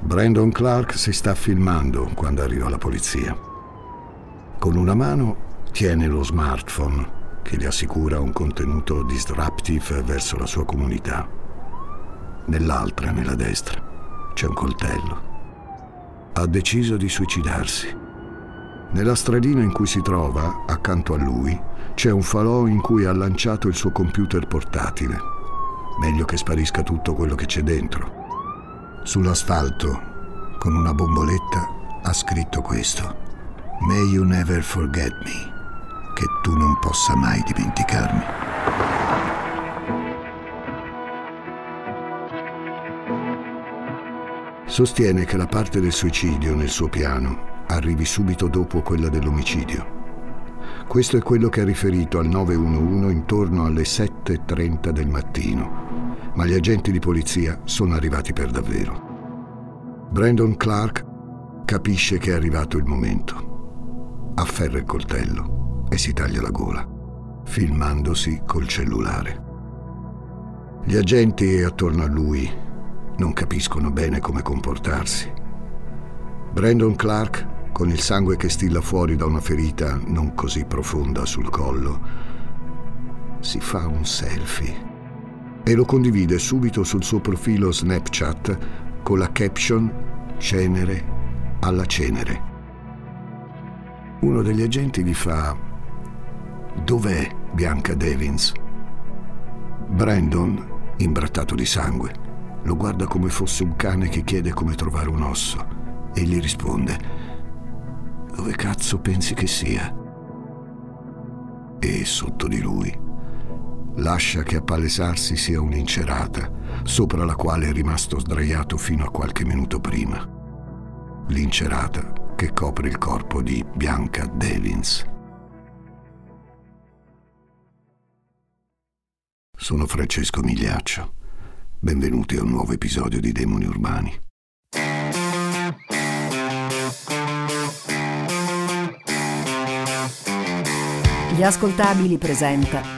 Brandon Clark si sta filmando quando arriva la polizia. Con una mano tiene lo smartphone che gli assicura un contenuto disruptive verso la sua comunità. Nell'altra, nella destra, c'è un coltello. Ha deciso di suicidarsi. Nella stradina in cui si trova, accanto a lui, c'è un falò in cui ha lanciato il suo computer portatile. Meglio che sparisca tutto quello che c'è dentro. Sull'asfalto, con una bomboletta, ha scritto questo. May you never forget me. Che tu non possa mai dimenticarmi. Sostiene che la parte del suicidio nel suo piano arrivi subito dopo quella dell'omicidio. Questo è quello che ha riferito al 911 intorno alle 7.30 del mattino, ma gli agenti di polizia sono arrivati per davvero. Brandon Clark capisce che è arrivato il momento. Afferra il coltello e si taglia la gola, filmandosi col cellulare. Gli agenti attorno a lui non capiscono bene come comportarsi. Brandon Clark, con il sangue che stilla fuori da una ferita non così profonda sul collo, si fa un selfie e lo condivide subito sul suo profilo Snapchat con la caption Cenere alla cenere. Uno degli agenti gli fa Dov'è Bianca Devins? Brandon, imbrattato di sangue, lo guarda come fosse un cane che chiede come trovare un osso e gli risponde Dove cazzo pensi che sia? E sotto di lui lascia che a palesarsi sia un'incerata sopra la quale è rimasto sdraiato fino a qualche minuto prima. L'incerata che copre il corpo di Bianca Devins. Sono Francesco Migliaccio. Benvenuti a un nuovo episodio di Demoni Urbani. Gli ascoltabili presenta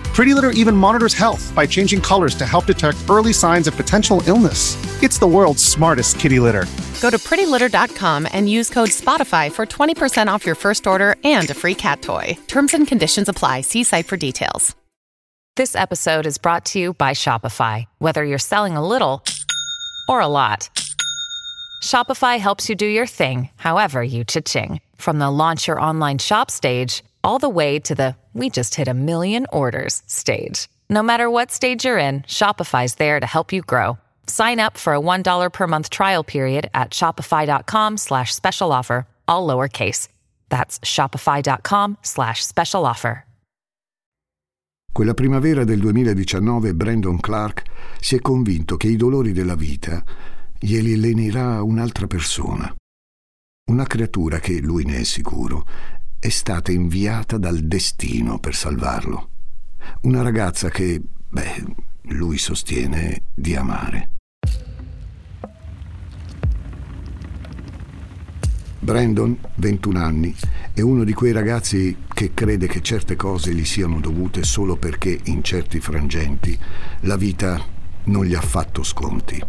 Pretty Litter even monitors health by changing colors to help detect early signs of potential illness. It's the world's smartest kitty litter. Go to prettylitter.com and use code SPOTIFY for 20% off your first order and a free cat toy. Terms and conditions apply. See site for details. This episode is brought to you by Shopify. Whether you're selling a little or a lot, Shopify helps you do your thing, however you cha-ching. From the launch your online shop stage, all the way to the we just hit a million orders stage. No matter what stage you're in, Shopify's there to help you grow. Sign up for a $1 per month trial period at shopify.com slash special offer, all lowercase. That's shopify.com slash special offer. Quella primavera del 2019 Brandon Clark si è convinto che i dolori della vita glieli lenirà un'altra persona. Una creatura che, lui ne è sicuro, è stata inviata dal destino per salvarlo. Una ragazza che, beh, lui sostiene di amare. Brandon, 21 anni, è uno di quei ragazzi che crede che certe cose gli siano dovute solo perché in certi frangenti la vita non gli ha fatto sconti.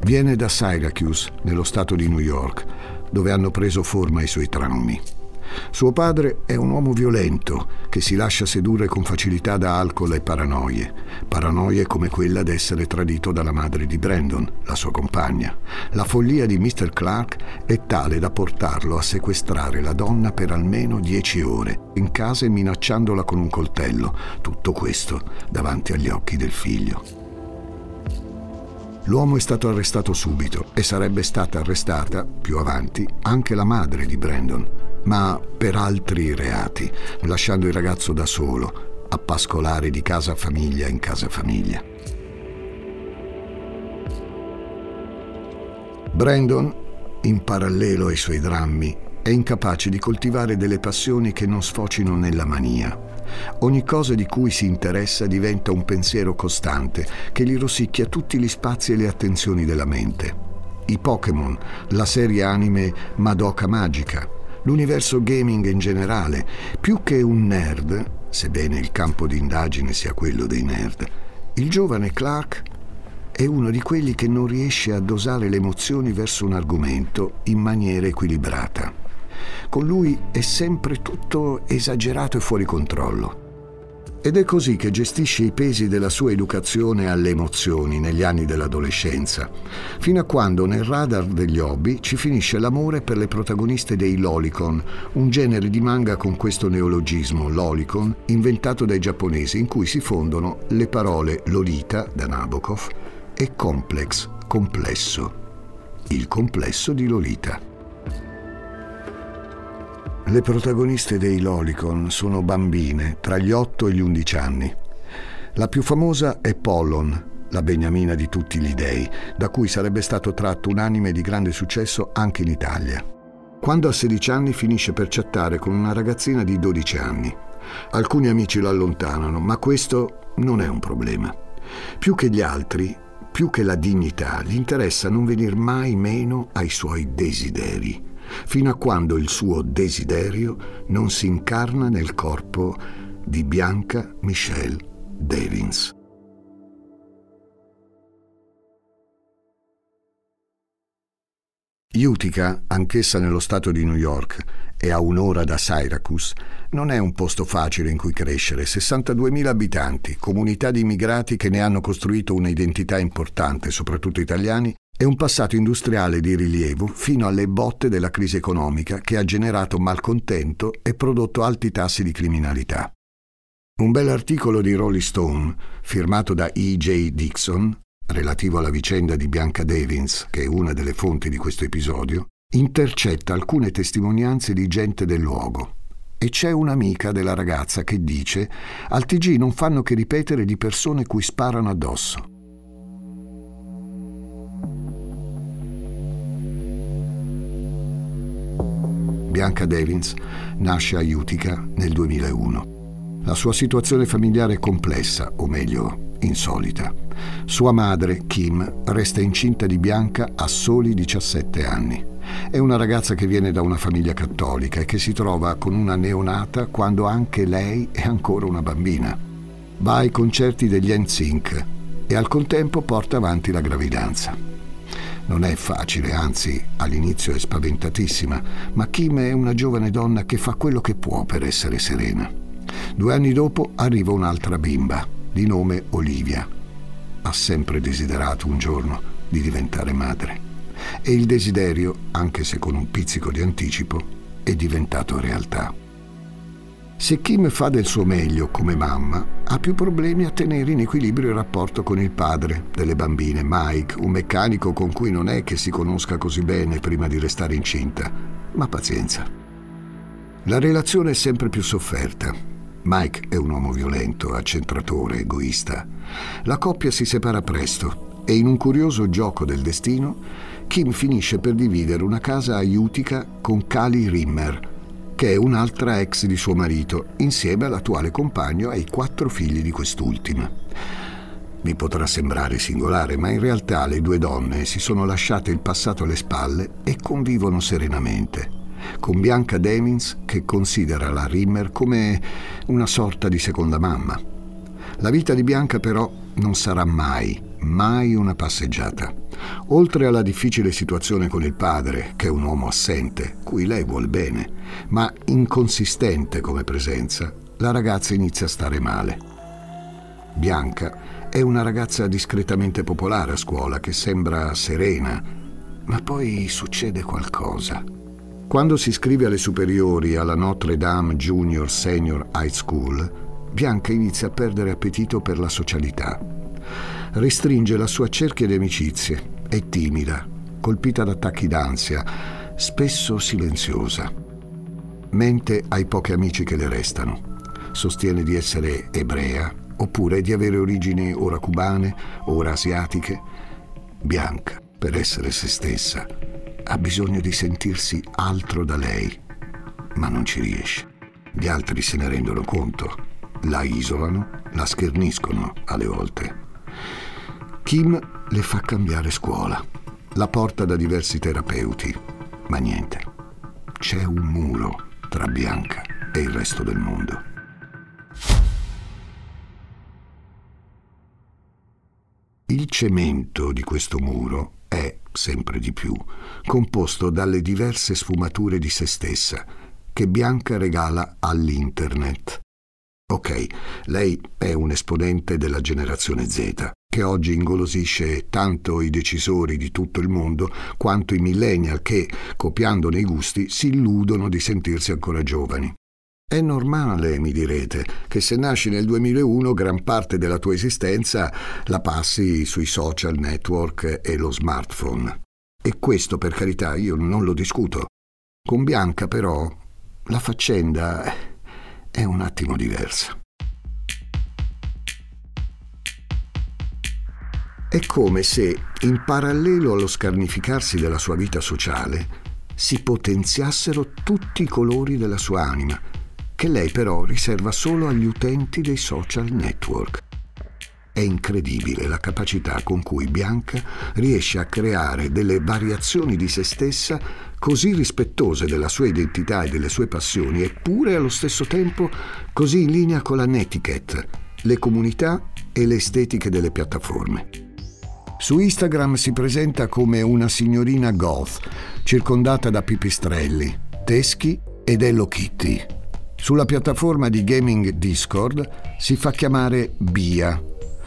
Viene da Syracuse, nello stato di New York, dove hanno preso forma i suoi traumi. Suo padre è un uomo violento che si lascia sedurre con facilità da alcol e paranoie, paranoie come quella d'essere tradito dalla madre di Brandon, la sua compagna. La follia di Mr. Clark è tale da portarlo a sequestrare la donna per almeno dieci ore, in casa e minacciandola con un coltello, tutto questo davanti agli occhi del figlio. L'uomo è stato arrestato subito e sarebbe stata arrestata, più avanti, anche la madre di Brandon, ma per altri reati, lasciando il ragazzo da solo, a pascolare di casa famiglia in casa famiglia. Brandon in parallelo ai suoi drammi, è incapace di coltivare delle passioni che non sfocino nella mania. Ogni cosa di cui si interessa diventa un pensiero costante che gli rosicchia tutti gli spazi e le attenzioni della mente. I Pokémon, la serie anime Madoka Magica, l'universo gaming in generale, più che un nerd, sebbene il campo di indagine sia quello dei nerd, il giovane Clark è uno di quelli che non riesce a dosare le emozioni verso un argomento in maniera equilibrata. Con lui è sempre tutto esagerato e fuori controllo. Ed è così che gestisce i pesi della sua educazione alle emozioni negli anni dell'adolescenza, fino a quando nel radar degli hobby ci finisce l'amore per le protagoniste dei lolicon, un genere di manga con questo neologismo, lolicon, inventato dai giapponesi, in cui si fondono le parole Lolita, da Nabokov, e complex, complesso, il complesso di Lolita. Le protagoniste dei Lolicon sono bambine tra gli 8 e gli 11 anni. La più famosa è Pollon, la beniamina di tutti gli dei, da cui sarebbe stato tratto un anime di grande successo anche in Italia. Quando ha 16 anni finisce per chattare con una ragazzina di 12 anni. Alcuni amici lo allontanano, ma questo non è un problema. Più che gli altri, più che la dignità, gli interessa non venir mai meno ai suoi desideri fino a quando il suo desiderio non si incarna nel corpo di Bianca Michelle Davins. Utica, anch'essa nello stato di New York e a un'ora da Syracuse, non è un posto facile in cui crescere. 62.000 abitanti, comunità di immigrati che ne hanno costruito un'identità importante, soprattutto italiani, e un passato industriale di rilievo fino alle botte della crisi economica che ha generato malcontento e prodotto alti tassi di criminalità. Un bell'articolo di Rolling Stone, firmato da E.J. Dixon, relativo alla vicenda di Bianca Devins, che è una delle fonti di questo episodio, intercetta alcune testimonianze di gente del luogo. E c'è un'amica della ragazza che dice: Al TG non fanno che ripetere di persone cui sparano addosso. Bianca Devins nasce a Utica nel 2001. La sua situazione familiare è complessa, o meglio, insolita. Sua madre, Kim, resta incinta di Bianca a soli 17 anni. È una ragazza che viene da una famiglia cattolica e che si trova con una neonata quando anche lei è ancora una bambina. Va ai concerti degli NSYNC e al contempo porta avanti la gravidanza. Non è facile, anzi all'inizio è spaventatissima, ma Kim è una giovane donna che fa quello che può per essere serena. Due anni dopo arriva un'altra bimba, di nome Olivia. Ha sempre desiderato un giorno di diventare madre. E il desiderio, anche se con un pizzico di anticipo, è diventato realtà. Se Kim fa del suo meglio come mamma, ha più problemi a tenere in equilibrio il rapporto con il padre delle bambine, Mike, un meccanico con cui non è che si conosca così bene prima di restare incinta, ma pazienza. La relazione è sempre più sofferta. Mike è un uomo violento, accentratore, egoista. La coppia si separa presto e in un curioso gioco del destino, Kim finisce per dividere una casa a Utica con Kali Rimmer, che è un'altra ex di suo marito, insieme all'attuale compagno e ai quattro figli di quest'ultima. Mi potrà sembrare singolare, ma in realtà le due donne si sono lasciate il passato alle spalle e convivono serenamente, con Bianca Demins che considera la Rimmer come una sorta di seconda mamma. La vita di Bianca però non sarà mai, mai una passeggiata. Oltre alla difficile situazione con il padre, che è un uomo assente, cui lei vuol bene, ma inconsistente come presenza, la ragazza inizia a stare male. Bianca è una ragazza discretamente popolare a scuola che sembra serena, ma poi succede qualcosa. Quando si iscrive alle superiori alla Notre Dame Junior Senior High School, Bianca inizia a perdere appetito per la socialità. Restringe la sua cerchia di amicizie, è timida, colpita da attacchi d'ansia, spesso silenziosa. Mente ai pochi amici che le restano. Sostiene di essere ebrea, oppure di avere origini ora cubane, ora asiatiche. Bianca, per essere se stessa, ha bisogno di sentirsi altro da lei, ma non ci riesce. Gli altri se ne rendono conto, la isolano, la scherniscono alle volte. Kim le fa cambiare scuola, la porta da diversi terapeuti, ma niente. C'è un muro tra Bianca e il resto del mondo. Il cemento di questo muro è, sempre di più, composto dalle diverse sfumature di se stessa che Bianca regala all'Internet. Ok, lei è un esponente della generazione Z, che oggi ingolosisce tanto i decisori di tutto il mondo quanto i millennial che, copiandone i gusti, si illudono di sentirsi ancora giovani. È normale, mi direte, che se nasci nel 2001 gran parte della tua esistenza la passi sui social network e lo smartphone. E questo, per carità, io non lo discuto. Con Bianca, però, la faccenda è un attimo diversa. È come se, in parallelo allo scarnificarsi della sua vita sociale, si potenziassero tutti i colori della sua anima che lei però riserva solo agli utenti dei social network. È incredibile la capacità con cui Bianca riesce a creare delle variazioni di se stessa così rispettose della sua identità e delle sue passioni, eppure allo stesso tempo così in linea con la netiquette, le comunità e le estetiche delle piattaforme. Su Instagram si presenta come una signorina goth, circondata da pipistrelli, teschi ed Hello Kitty. Sulla piattaforma di gaming Discord si fa chiamare Bia.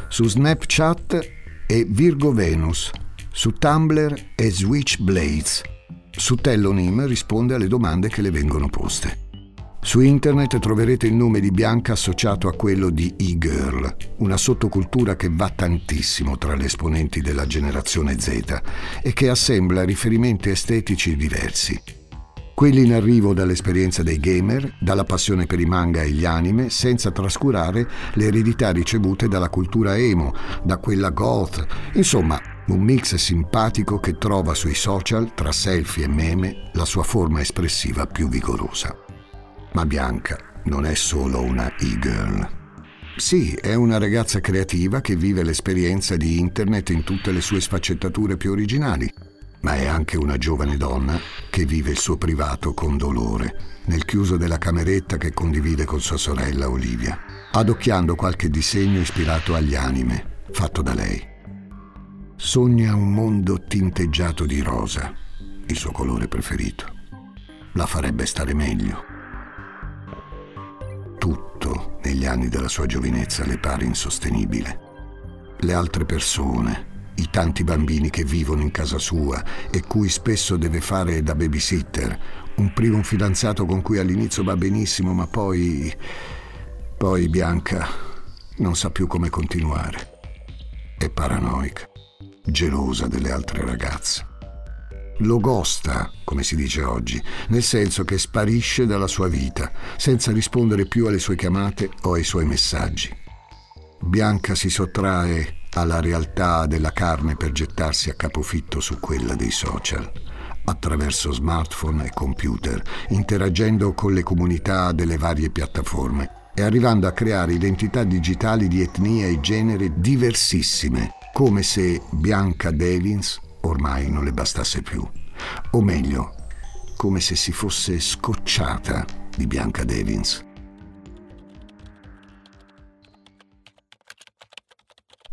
Su Snapchat è Virgo Venus. Su Tumblr è Switchblades. Su Tellonym risponde alle domande che le vengono poste. Su internet troverete il nome di Bianca associato a quello di e-girl, una sottocultura che va tantissimo tra le esponenti della generazione Z e che assembla riferimenti estetici diversi quelli in arrivo dall'esperienza dei gamer, dalla passione per i manga e gli anime, senza trascurare le eredità ricevute dalla cultura emo, da quella goth, insomma un mix simpatico che trova sui social, tra selfie e meme, la sua forma espressiva più vigorosa. Ma Bianca non è solo una e-girl. Sì, è una ragazza creativa che vive l'esperienza di internet in tutte le sue sfaccettature più originali ma è anche una giovane donna che vive il suo privato con dolore, nel chiuso della cameretta che condivide con sua sorella Olivia, adocchiando qualche disegno ispirato agli anime, fatto da lei. Sogna un mondo tinteggiato di rosa, il suo colore preferito. La farebbe stare meglio. Tutto negli anni della sua giovinezza le pare insostenibile. Le altre persone, i tanti bambini che vivono in casa sua e cui spesso deve fare da babysitter, un primo fidanzato con cui all'inizio va benissimo, ma poi... poi Bianca non sa più come continuare. È paranoica, gelosa delle altre ragazze. Lo gosta, come si dice oggi, nel senso che sparisce dalla sua vita, senza rispondere più alle sue chiamate o ai suoi messaggi. Bianca si sottrae alla realtà della carne per gettarsi a capofitto su quella dei social, attraverso smartphone e computer, interagendo con le comunità delle varie piattaforme e arrivando a creare identità digitali di etnie e genere diversissime, come se Bianca Devins ormai non le bastasse più. O meglio, come se si fosse scocciata di Bianca Devins.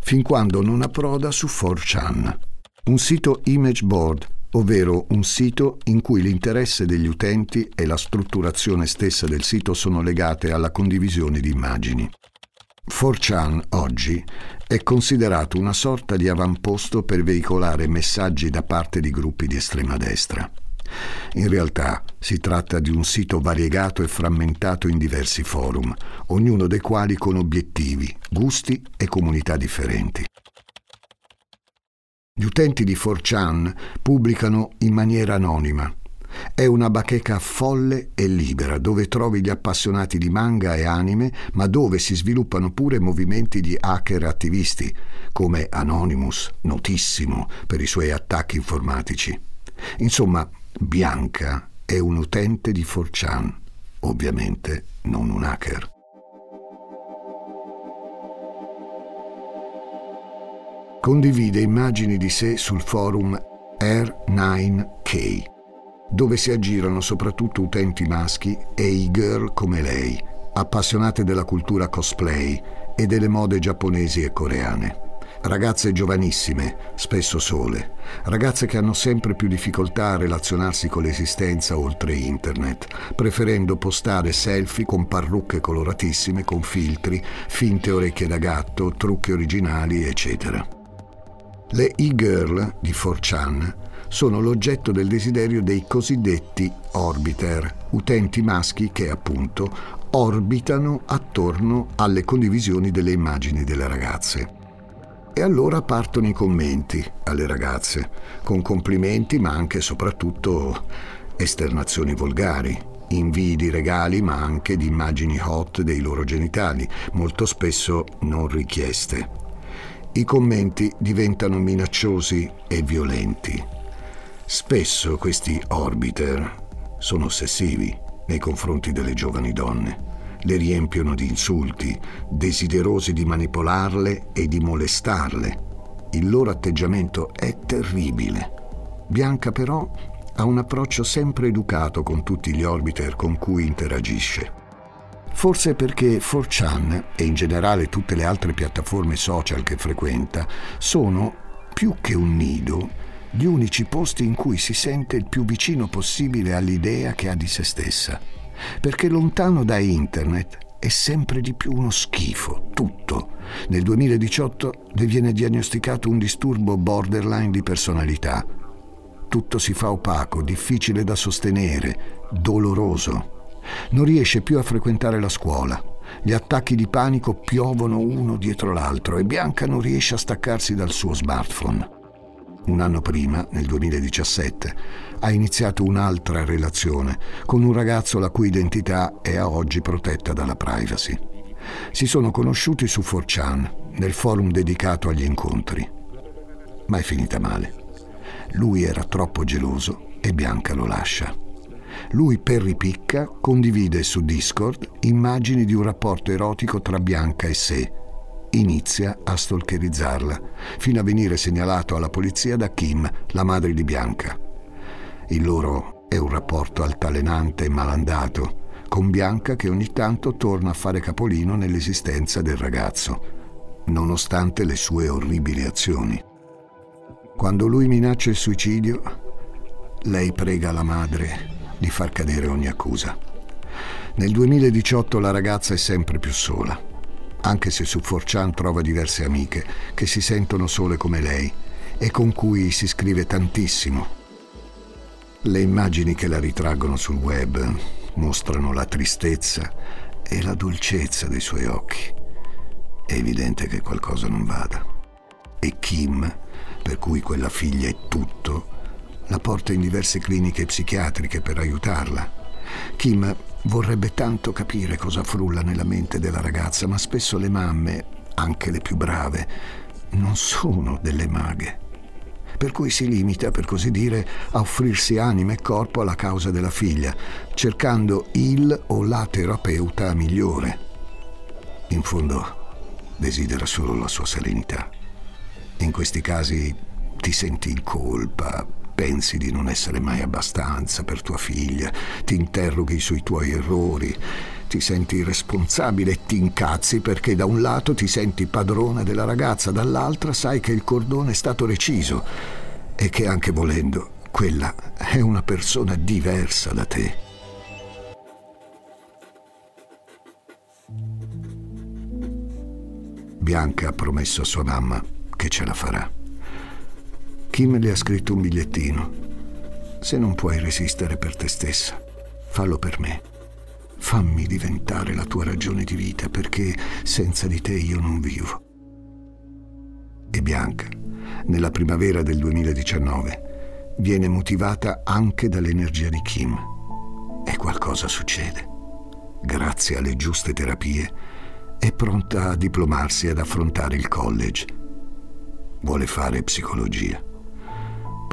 Fin quando non approda su 4chan, un sito image board, ovvero un sito in cui l'interesse degli utenti e la strutturazione stessa del sito sono legate alla condivisione di immagini. 4chan oggi è considerato una sorta di avamposto per veicolare messaggi da parte di gruppi di estrema destra. In realtà si tratta di un sito variegato e frammentato in diversi forum, ognuno dei quali con obiettivi, gusti e comunità differenti. Gli utenti di 4chan pubblicano in maniera anonima. È una bacheca folle e libera dove trovi gli appassionati di manga e anime, ma dove si sviluppano pure movimenti di hacker attivisti, come Anonymous, notissimo per i suoi attacchi informatici. Insomma, Bianca è un utente di 4chan, ovviamente non un hacker. Condivide immagini di sé sul forum R9K, dove si aggirano soprattutto utenti maschi e i girl come lei, appassionate della cultura cosplay e delle mode giapponesi e coreane. Ragazze giovanissime, spesso sole, ragazze che hanno sempre più difficoltà a relazionarsi con l'esistenza oltre internet, preferendo postare selfie con parrucche coloratissime, con filtri, finte orecchie da gatto, trucchi originali, eccetera. Le e-girl di 4chan sono l'oggetto del desiderio dei cosiddetti orbiter, utenti maschi che appunto orbitano attorno alle condivisioni delle immagini delle ragazze. E allora partono i commenti alle ragazze, con complimenti ma anche e soprattutto esternazioni volgari, invii di regali ma anche di immagini hot dei loro genitali, molto spesso non richieste. I commenti diventano minacciosi e violenti. Spesso questi orbiter sono ossessivi nei confronti delle giovani donne le riempiono di insulti, desiderosi di manipolarle e di molestarle. Il loro atteggiamento è terribile. Bianca però ha un approccio sempre educato con tutti gli orbiter con cui interagisce. Forse perché 4chan e in generale tutte le altre piattaforme social che frequenta sono, più che un nido, gli unici posti in cui si sente il più vicino possibile all'idea che ha di se stessa perché lontano da internet è sempre di più uno schifo, tutto. Nel 2018 le viene diagnosticato un disturbo borderline di personalità. Tutto si fa opaco, difficile da sostenere, doloroso. Non riesce più a frequentare la scuola. Gli attacchi di panico piovono uno dietro l'altro e Bianca non riesce a staccarsi dal suo smartphone. Un anno prima, nel 2017, ha iniziato un'altra relazione con un ragazzo la cui identità è a oggi protetta dalla privacy. Si sono conosciuti su 4chan, nel forum dedicato agli incontri. Ma è finita male. Lui era troppo geloso e Bianca lo lascia. Lui per ripicca condivide su Discord immagini di un rapporto erotico tra Bianca e sé inizia a stalkerizzarla, fino a venire segnalato alla polizia da Kim, la madre di Bianca. Il loro è un rapporto altalenante e malandato, con Bianca che ogni tanto torna a fare capolino nell'esistenza del ragazzo, nonostante le sue orribili azioni. Quando lui minaccia il suicidio, lei prega la madre di far cadere ogni accusa. Nel 2018 la ragazza è sempre più sola anche se su 4chan trova diverse amiche che si sentono sole come lei e con cui si scrive tantissimo. Le immagini che la ritraggono sul web mostrano la tristezza e la dolcezza dei suoi occhi. È evidente che qualcosa non vada. E Kim, per cui quella figlia è tutto, la porta in diverse cliniche psichiatriche per aiutarla. Kim Vorrebbe tanto capire cosa frulla nella mente della ragazza, ma spesso le mamme, anche le più brave, non sono delle maghe. Per cui si limita, per così dire, a offrirsi anima e corpo alla causa della figlia, cercando il o la terapeuta migliore. In fondo, desidera solo la sua serenità. In questi casi ti senti in colpa, pensi di non essere mai abbastanza per tua figlia, ti interroghi sui tuoi errori, ti senti responsabile e ti incazzi perché da un lato ti senti padrona della ragazza, dall'altra sai che il cordone è stato reciso e che anche volendo quella è una persona diversa da te. Bianca ha promesso a sua mamma che ce la farà. Kim le ha scritto un bigliettino. Se non puoi resistere per te stessa, fallo per me. Fammi diventare la tua ragione di vita perché senza di te io non vivo. E Bianca, nella primavera del 2019, viene motivata anche dall'energia di Kim. E qualcosa succede. Grazie alle giuste terapie, è pronta a diplomarsi ad affrontare il college. Vuole fare psicologia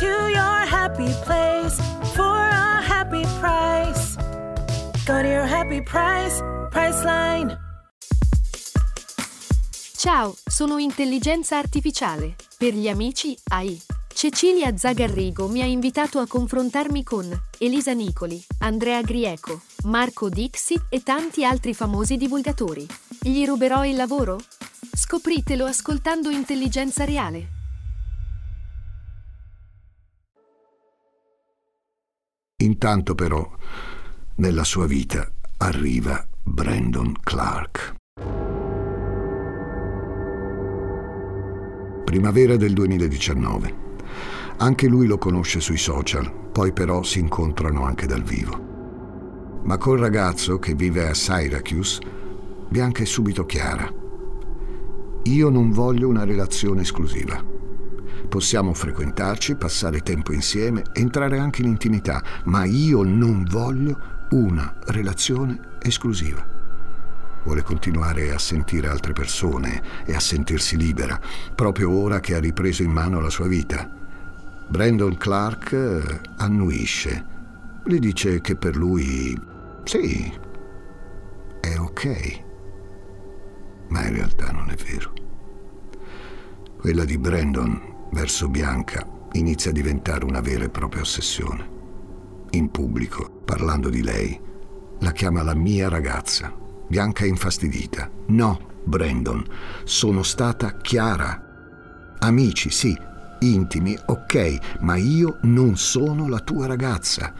To your happy place for a happy price. Go to your happy price, Priceline. Ciao, sono intelligenza artificiale. Per gli amici AI. Cecilia Zagarrigo mi ha invitato a confrontarmi con Elisa Nicoli, Andrea Grieco, Marco Dixit e tanti altri famosi divulgatori. Gli ruberò il lavoro? Scopritelo ascoltando Intelligenza Reale. Intanto però, nella sua vita arriva Brandon Clark. Primavera del 2019. Anche lui lo conosce sui social, poi però si incontrano anche dal vivo. Ma col ragazzo che vive a Syracuse, Bianca è subito chiara. Io non voglio una relazione esclusiva. Possiamo frequentarci, passare tempo insieme, entrare anche in intimità, ma io non voglio una relazione esclusiva. Vuole continuare a sentire altre persone e a sentirsi libera, proprio ora che ha ripreso in mano la sua vita. Brandon Clark eh, annuisce. Le dice che per lui sì, è ok. Ma in realtà non è vero. Quella di Brandon verso Bianca inizia a diventare una vera e propria ossessione. In pubblico, parlando di lei, la chiama la mia ragazza. Bianca è infastidita. No, Brandon, sono stata chiara. Amici, sì, intimi, ok, ma io non sono la tua ragazza.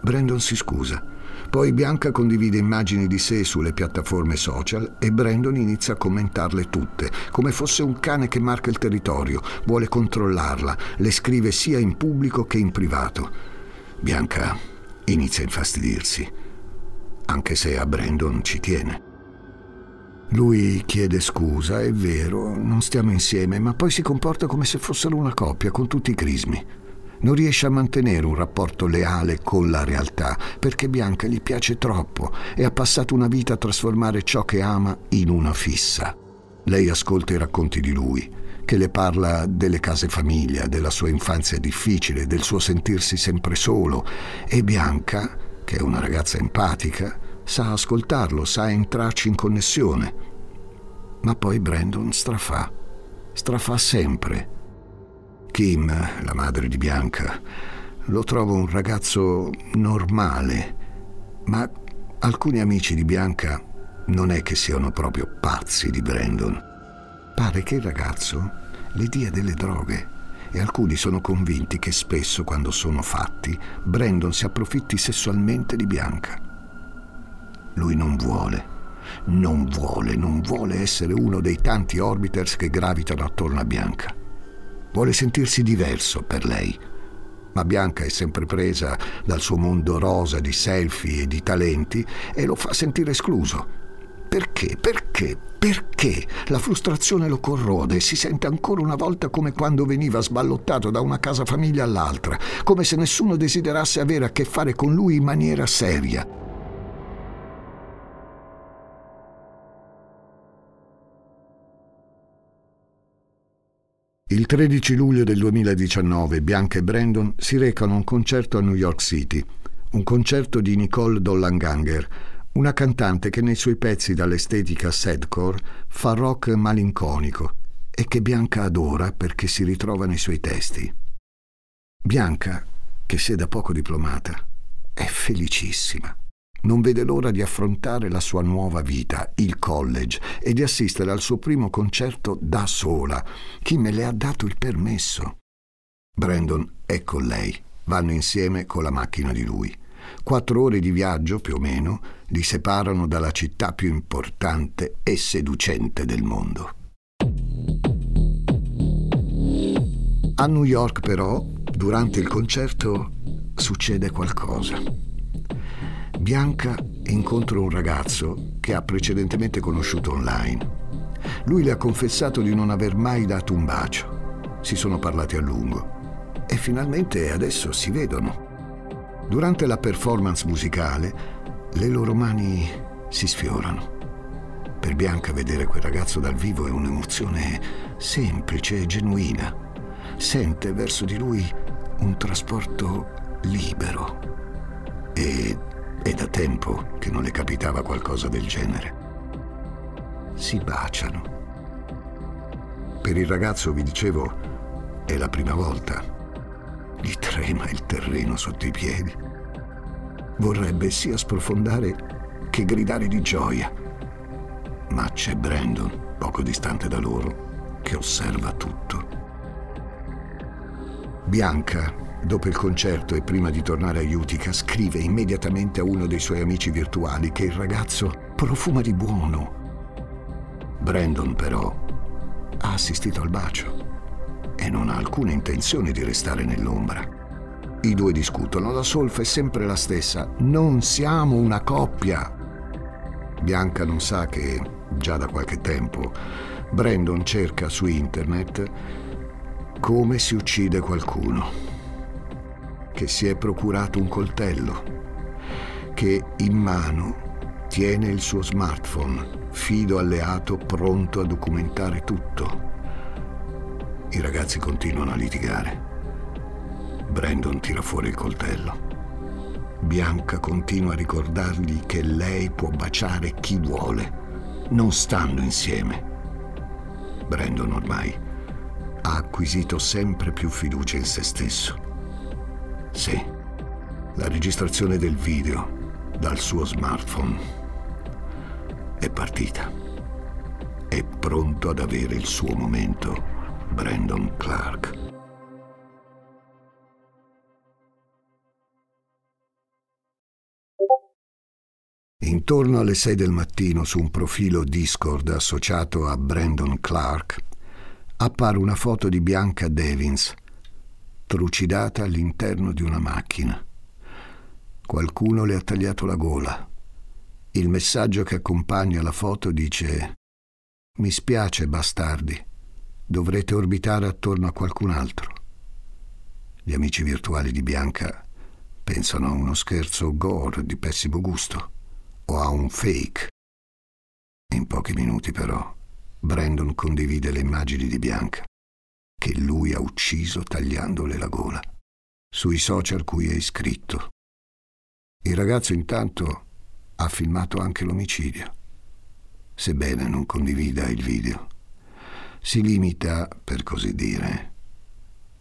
Brandon si scusa. Poi Bianca condivide immagini di sé sulle piattaforme social e Brandon inizia a commentarle tutte, come fosse un cane che marca il territorio, vuole controllarla, le scrive sia in pubblico che in privato. Bianca inizia a infastidirsi, anche se a Brandon ci tiene. Lui chiede scusa, è vero, non stiamo insieme, ma poi si comporta come se fossero una coppia, con tutti i crismi non riesce a mantenere un rapporto leale con la realtà perché Bianca gli piace troppo e ha passato una vita a trasformare ciò che ama in una fissa. Lei ascolta i racconti di lui, che le parla delle case famiglia, della sua infanzia difficile, del suo sentirsi sempre solo e Bianca, che è una ragazza empatica, sa ascoltarlo, sa entrarci in connessione. Ma poi Brandon strafà, strafà sempre Kim, la madre di Bianca, lo trovo un ragazzo normale, ma alcuni amici di Bianca non è che siano proprio pazzi di Brandon. Pare che il ragazzo le dia delle droghe e alcuni sono convinti che spesso, quando sono fatti, Brandon si approfitti sessualmente di Bianca. Lui non vuole, non vuole, non vuole essere uno dei tanti orbiters che gravitano attorno a Bianca. Vuole sentirsi diverso per lei. Ma Bianca è sempre presa dal suo mondo rosa di selfie e di talenti e lo fa sentire escluso. Perché? Perché? Perché? La frustrazione lo corrode e si sente ancora una volta come quando veniva sballottato da una casa famiglia all'altra, come se nessuno desiderasse avere a che fare con lui in maniera seria. Il 13 luglio del 2019 Bianca e Brandon si recano a un concerto a New York City, un concerto di Nicole Dollanganger, una cantante che nei suoi pezzi dall'estetica sadcore fa rock malinconico e che Bianca adora perché si ritrova nei suoi testi. Bianca, che si è da poco diplomata, è felicissima non vede l'ora di affrontare la sua nuova vita, il college, e di assistere al suo primo concerto da sola. Chi me le ha dato il permesso? Brandon è con lei. Vanno insieme con la macchina di lui. Quattro ore di viaggio, più o meno, li separano dalla città più importante e seducente del mondo. A New York, però, durante il concerto, succede qualcosa. Bianca incontra un ragazzo che ha precedentemente conosciuto online. Lui le ha confessato di non aver mai dato un bacio. Si sono parlati a lungo e finalmente adesso si vedono. Durante la performance musicale le loro mani si sfiorano. Per Bianca vedere quel ragazzo dal vivo è un'emozione semplice e genuina. Sente verso di lui un trasporto libero. E è da tempo che non le capitava qualcosa del genere. Si baciano. Per il ragazzo, vi dicevo, è la prima volta. Gli trema il terreno sotto i piedi. Vorrebbe sia sprofondare che gridare di gioia. Ma c'è Brandon, poco distante da loro, che osserva tutto. Bianca, dopo il concerto e prima di tornare a Utica, scrive immediatamente a uno dei suoi amici virtuali che il ragazzo profuma di buono. Brandon però ha assistito al bacio e non ha alcuna intenzione di restare nell'ombra. I due discutono, la solfa è sempre la stessa, non siamo una coppia. Bianca non sa che, già da qualche tempo, Brandon cerca su internet come si uccide qualcuno, che si è procurato un coltello, che in mano tiene il suo smartphone, fido alleato pronto a documentare tutto. I ragazzi continuano a litigare. Brandon tira fuori il coltello. Bianca continua a ricordargli che lei può baciare chi vuole. Non stanno insieme. Brandon ormai ha acquisito sempre più fiducia in se stesso. Sì, la registrazione del video dal suo smartphone è partita. È pronto ad avere il suo momento Brandon Clark. Intorno alle 6 del mattino su un profilo Discord associato a Brandon Clark appare una foto di Bianca Devins, trucidata all'interno di una macchina. Qualcuno le ha tagliato la gola. Il messaggio che accompagna la foto dice Mi spiace, bastardi dovrete orbitare attorno a qualcun altro. Gli amici virtuali di Bianca pensano a uno scherzo gore di pessimo gusto o a un fake. In pochi minuti però Brandon condivide le immagini di Bianca che lui ha ucciso tagliandole la gola sui social cui è iscritto. Il ragazzo intanto ha filmato anche l'omicidio, sebbene non condivida il video si limita, per così dire,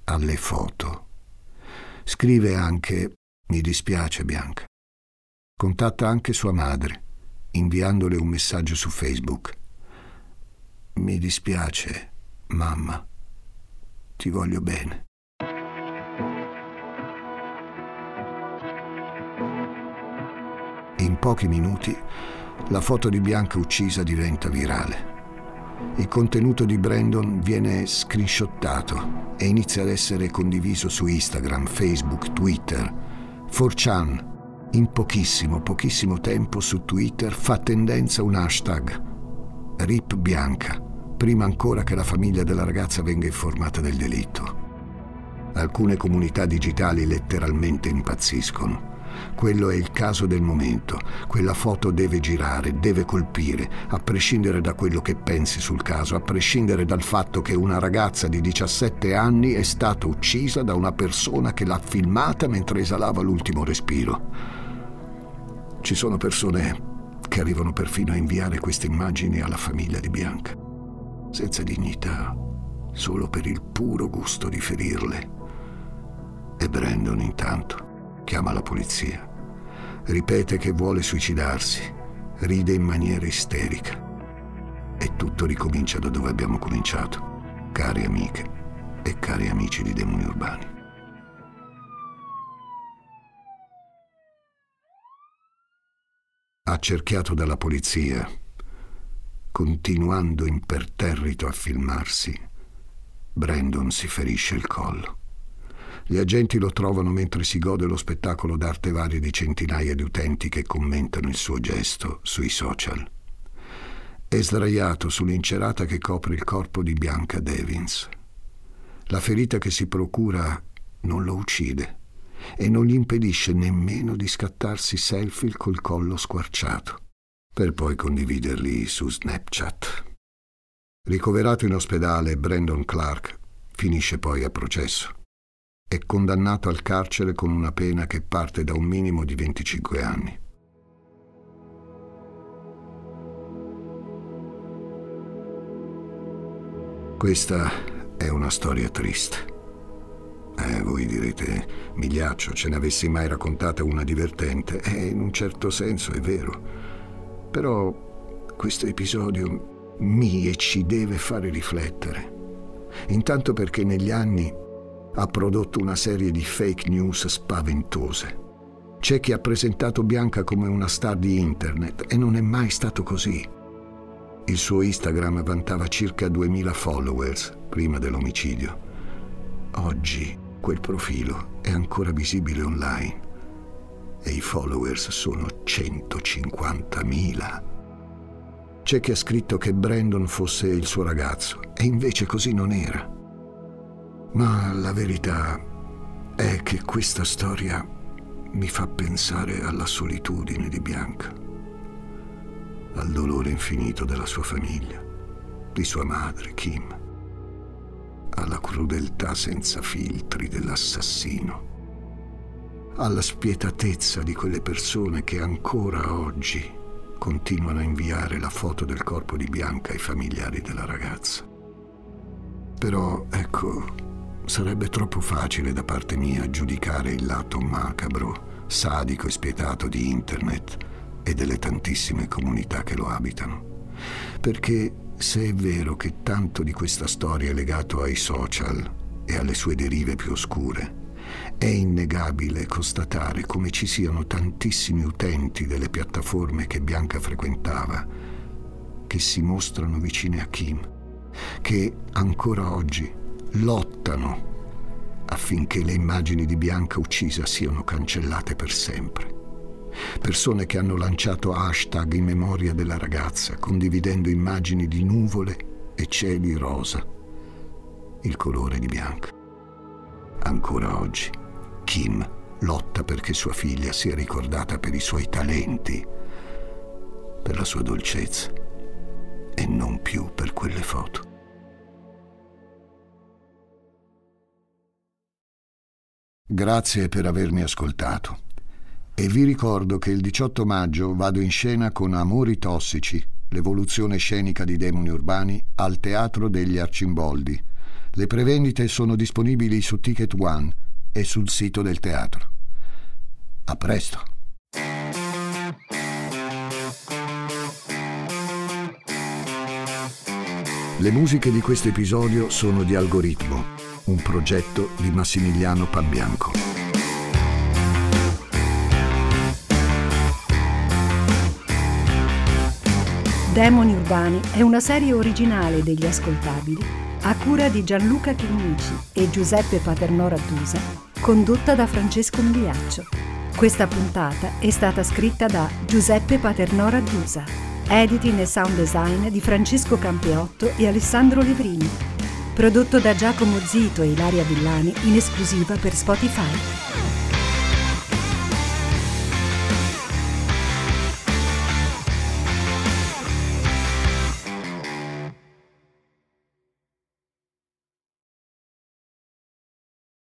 alle foto. Scrive anche Mi dispiace Bianca. Contatta anche sua madre, inviandole un messaggio su Facebook. Mi dispiace, mamma. Ti voglio bene. In pochi minuti la foto di Bianca uccisa diventa virale. Il contenuto di Brandon viene screenshottato e inizia ad essere condiviso su Instagram, Facebook, Twitter. 4chan, in pochissimo, pochissimo tempo su Twitter fa tendenza un hashtag RIP Bianca, prima ancora che la famiglia della ragazza venga informata del delitto. Alcune comunità digitali letteralmente impazziscono. Quello è il caso del momento. Quella foto deve girare, deve colpire, a prescindere da quello che pensi sul caso, a prescindere dal fatto che una ragazza di 17 anni è stata uccisa da una persona che l'ha filmata mentre esalava l'ultimo respiro. Ci sono persone che arrivano perfino a inviare queste immagini alla famiglia di Bianca, senza dignità, solo per il puro gusto di ferirle. E Brandon intanto chiama la polizia. Ripete che vuole suicidarsi, ride in maniera isterica. E tutto ricomincia da dove abbiamo cominciato, cari amiche e cari amici di Demoni Urbani. Accerchiato dalla polizia, continuando imperterrito a filmarsi, Brandon si ferisce il collo Gli agenti lo trovano mentre si gode lo spettacolo d'arte varie di centinaia di utenti che commentano il suo gesto sui social. È sdraiato sull'incerata che copre il corpo di Bianca Devins. La ferita che si procura non lo uccide e non gli impedisce nemmeno di scattarsi selfie col collo squarciato, per poi condividerli su Snapchat. Ricoverato in ospedale, Brandon Clark finisce poi a processo. È condannato al carcere con una pena che parte da un minimo di 25 anni. Questa è una storia triste. Eh, voi direte, Migliaccio, ce ne avessi mai raccontata una divertente? E in un certo senso è vero. Però questo episodio mi e ci deve fare riflettere. Intanto perché negli anni ha prodotto una serie di fake news spaventose. C'è chi ha presentato Bianca come una star di internet e non è mai stato così. Il suo Instagram vantava circa 2000 followers prima dell'omicidio. Oggi quel profilo è ancora visibile online e i followers sono 150.000. C'è chi ha scritto che Brandon fosse il suo ragazzo e invece così non era. Ma la verità è che questa storia mi fa pensare alla solitudine di Bianca, al dolore infinito della sua famiglia, di sua madre, Kim alla crudeltà senza filtri dell'assassino, alla spietatezza di quelle persone che ancora oggi continuano a inviare la foto del corpo di Bianca ai familiari della ragazza. Però, ecco, sarebbe troppo facile da parte mia giudicare il lato macabro, sadico e spietato di Internet e delle tantissime comunità che lo abitano. Perché se è vero che tanto di questa storia è legato ai social e alle sue derive più oscure, è innegabile constatare come ci siano tantissimi utenti delle piattaforme che Bianca frequentava che si mostrano vicine a Kim, che ancora oggi lottano affinché le immagini di Bianca uccisa siano cancellate per sempre persone che hanno lanciato hashtag in memoria della ragazza, condividendo immagini di nuvole e cieli rosa, il colore di bianco. Ancora oggi, Kim lotta perché sua figlia sia ricordata per i suoi talenti, per la sua dolcezza e non più per quelle foto. Grazie per avermi ascoltato. E vi ricordo che il 18 maggio vado in scena con Amori Tossici, l'evoluzione scenica di demoni urbani, al Teatro degli Arcimboldi. Le prevendite sono disponibili su Ticket One e sul sito del teatro. A presto! Le musiche di questo episodio sono di Algoritmo, un progetto di Massimiliano Pabbianco. Demoni Urbani è una serie originale degli ascoltabili a cura di Gianluca Chinnici e Giuseppe Paternò Rattusa, condotta da Francesco Migliaccio. Questa puntata è stata scritta da Giuseppe Paternò Rattusa, editing e sound design di Francesco Campeotto e Alessandro Levrini, prodotto da Giacomo Zito e Ilaria Villani in esclusiva per Spotify.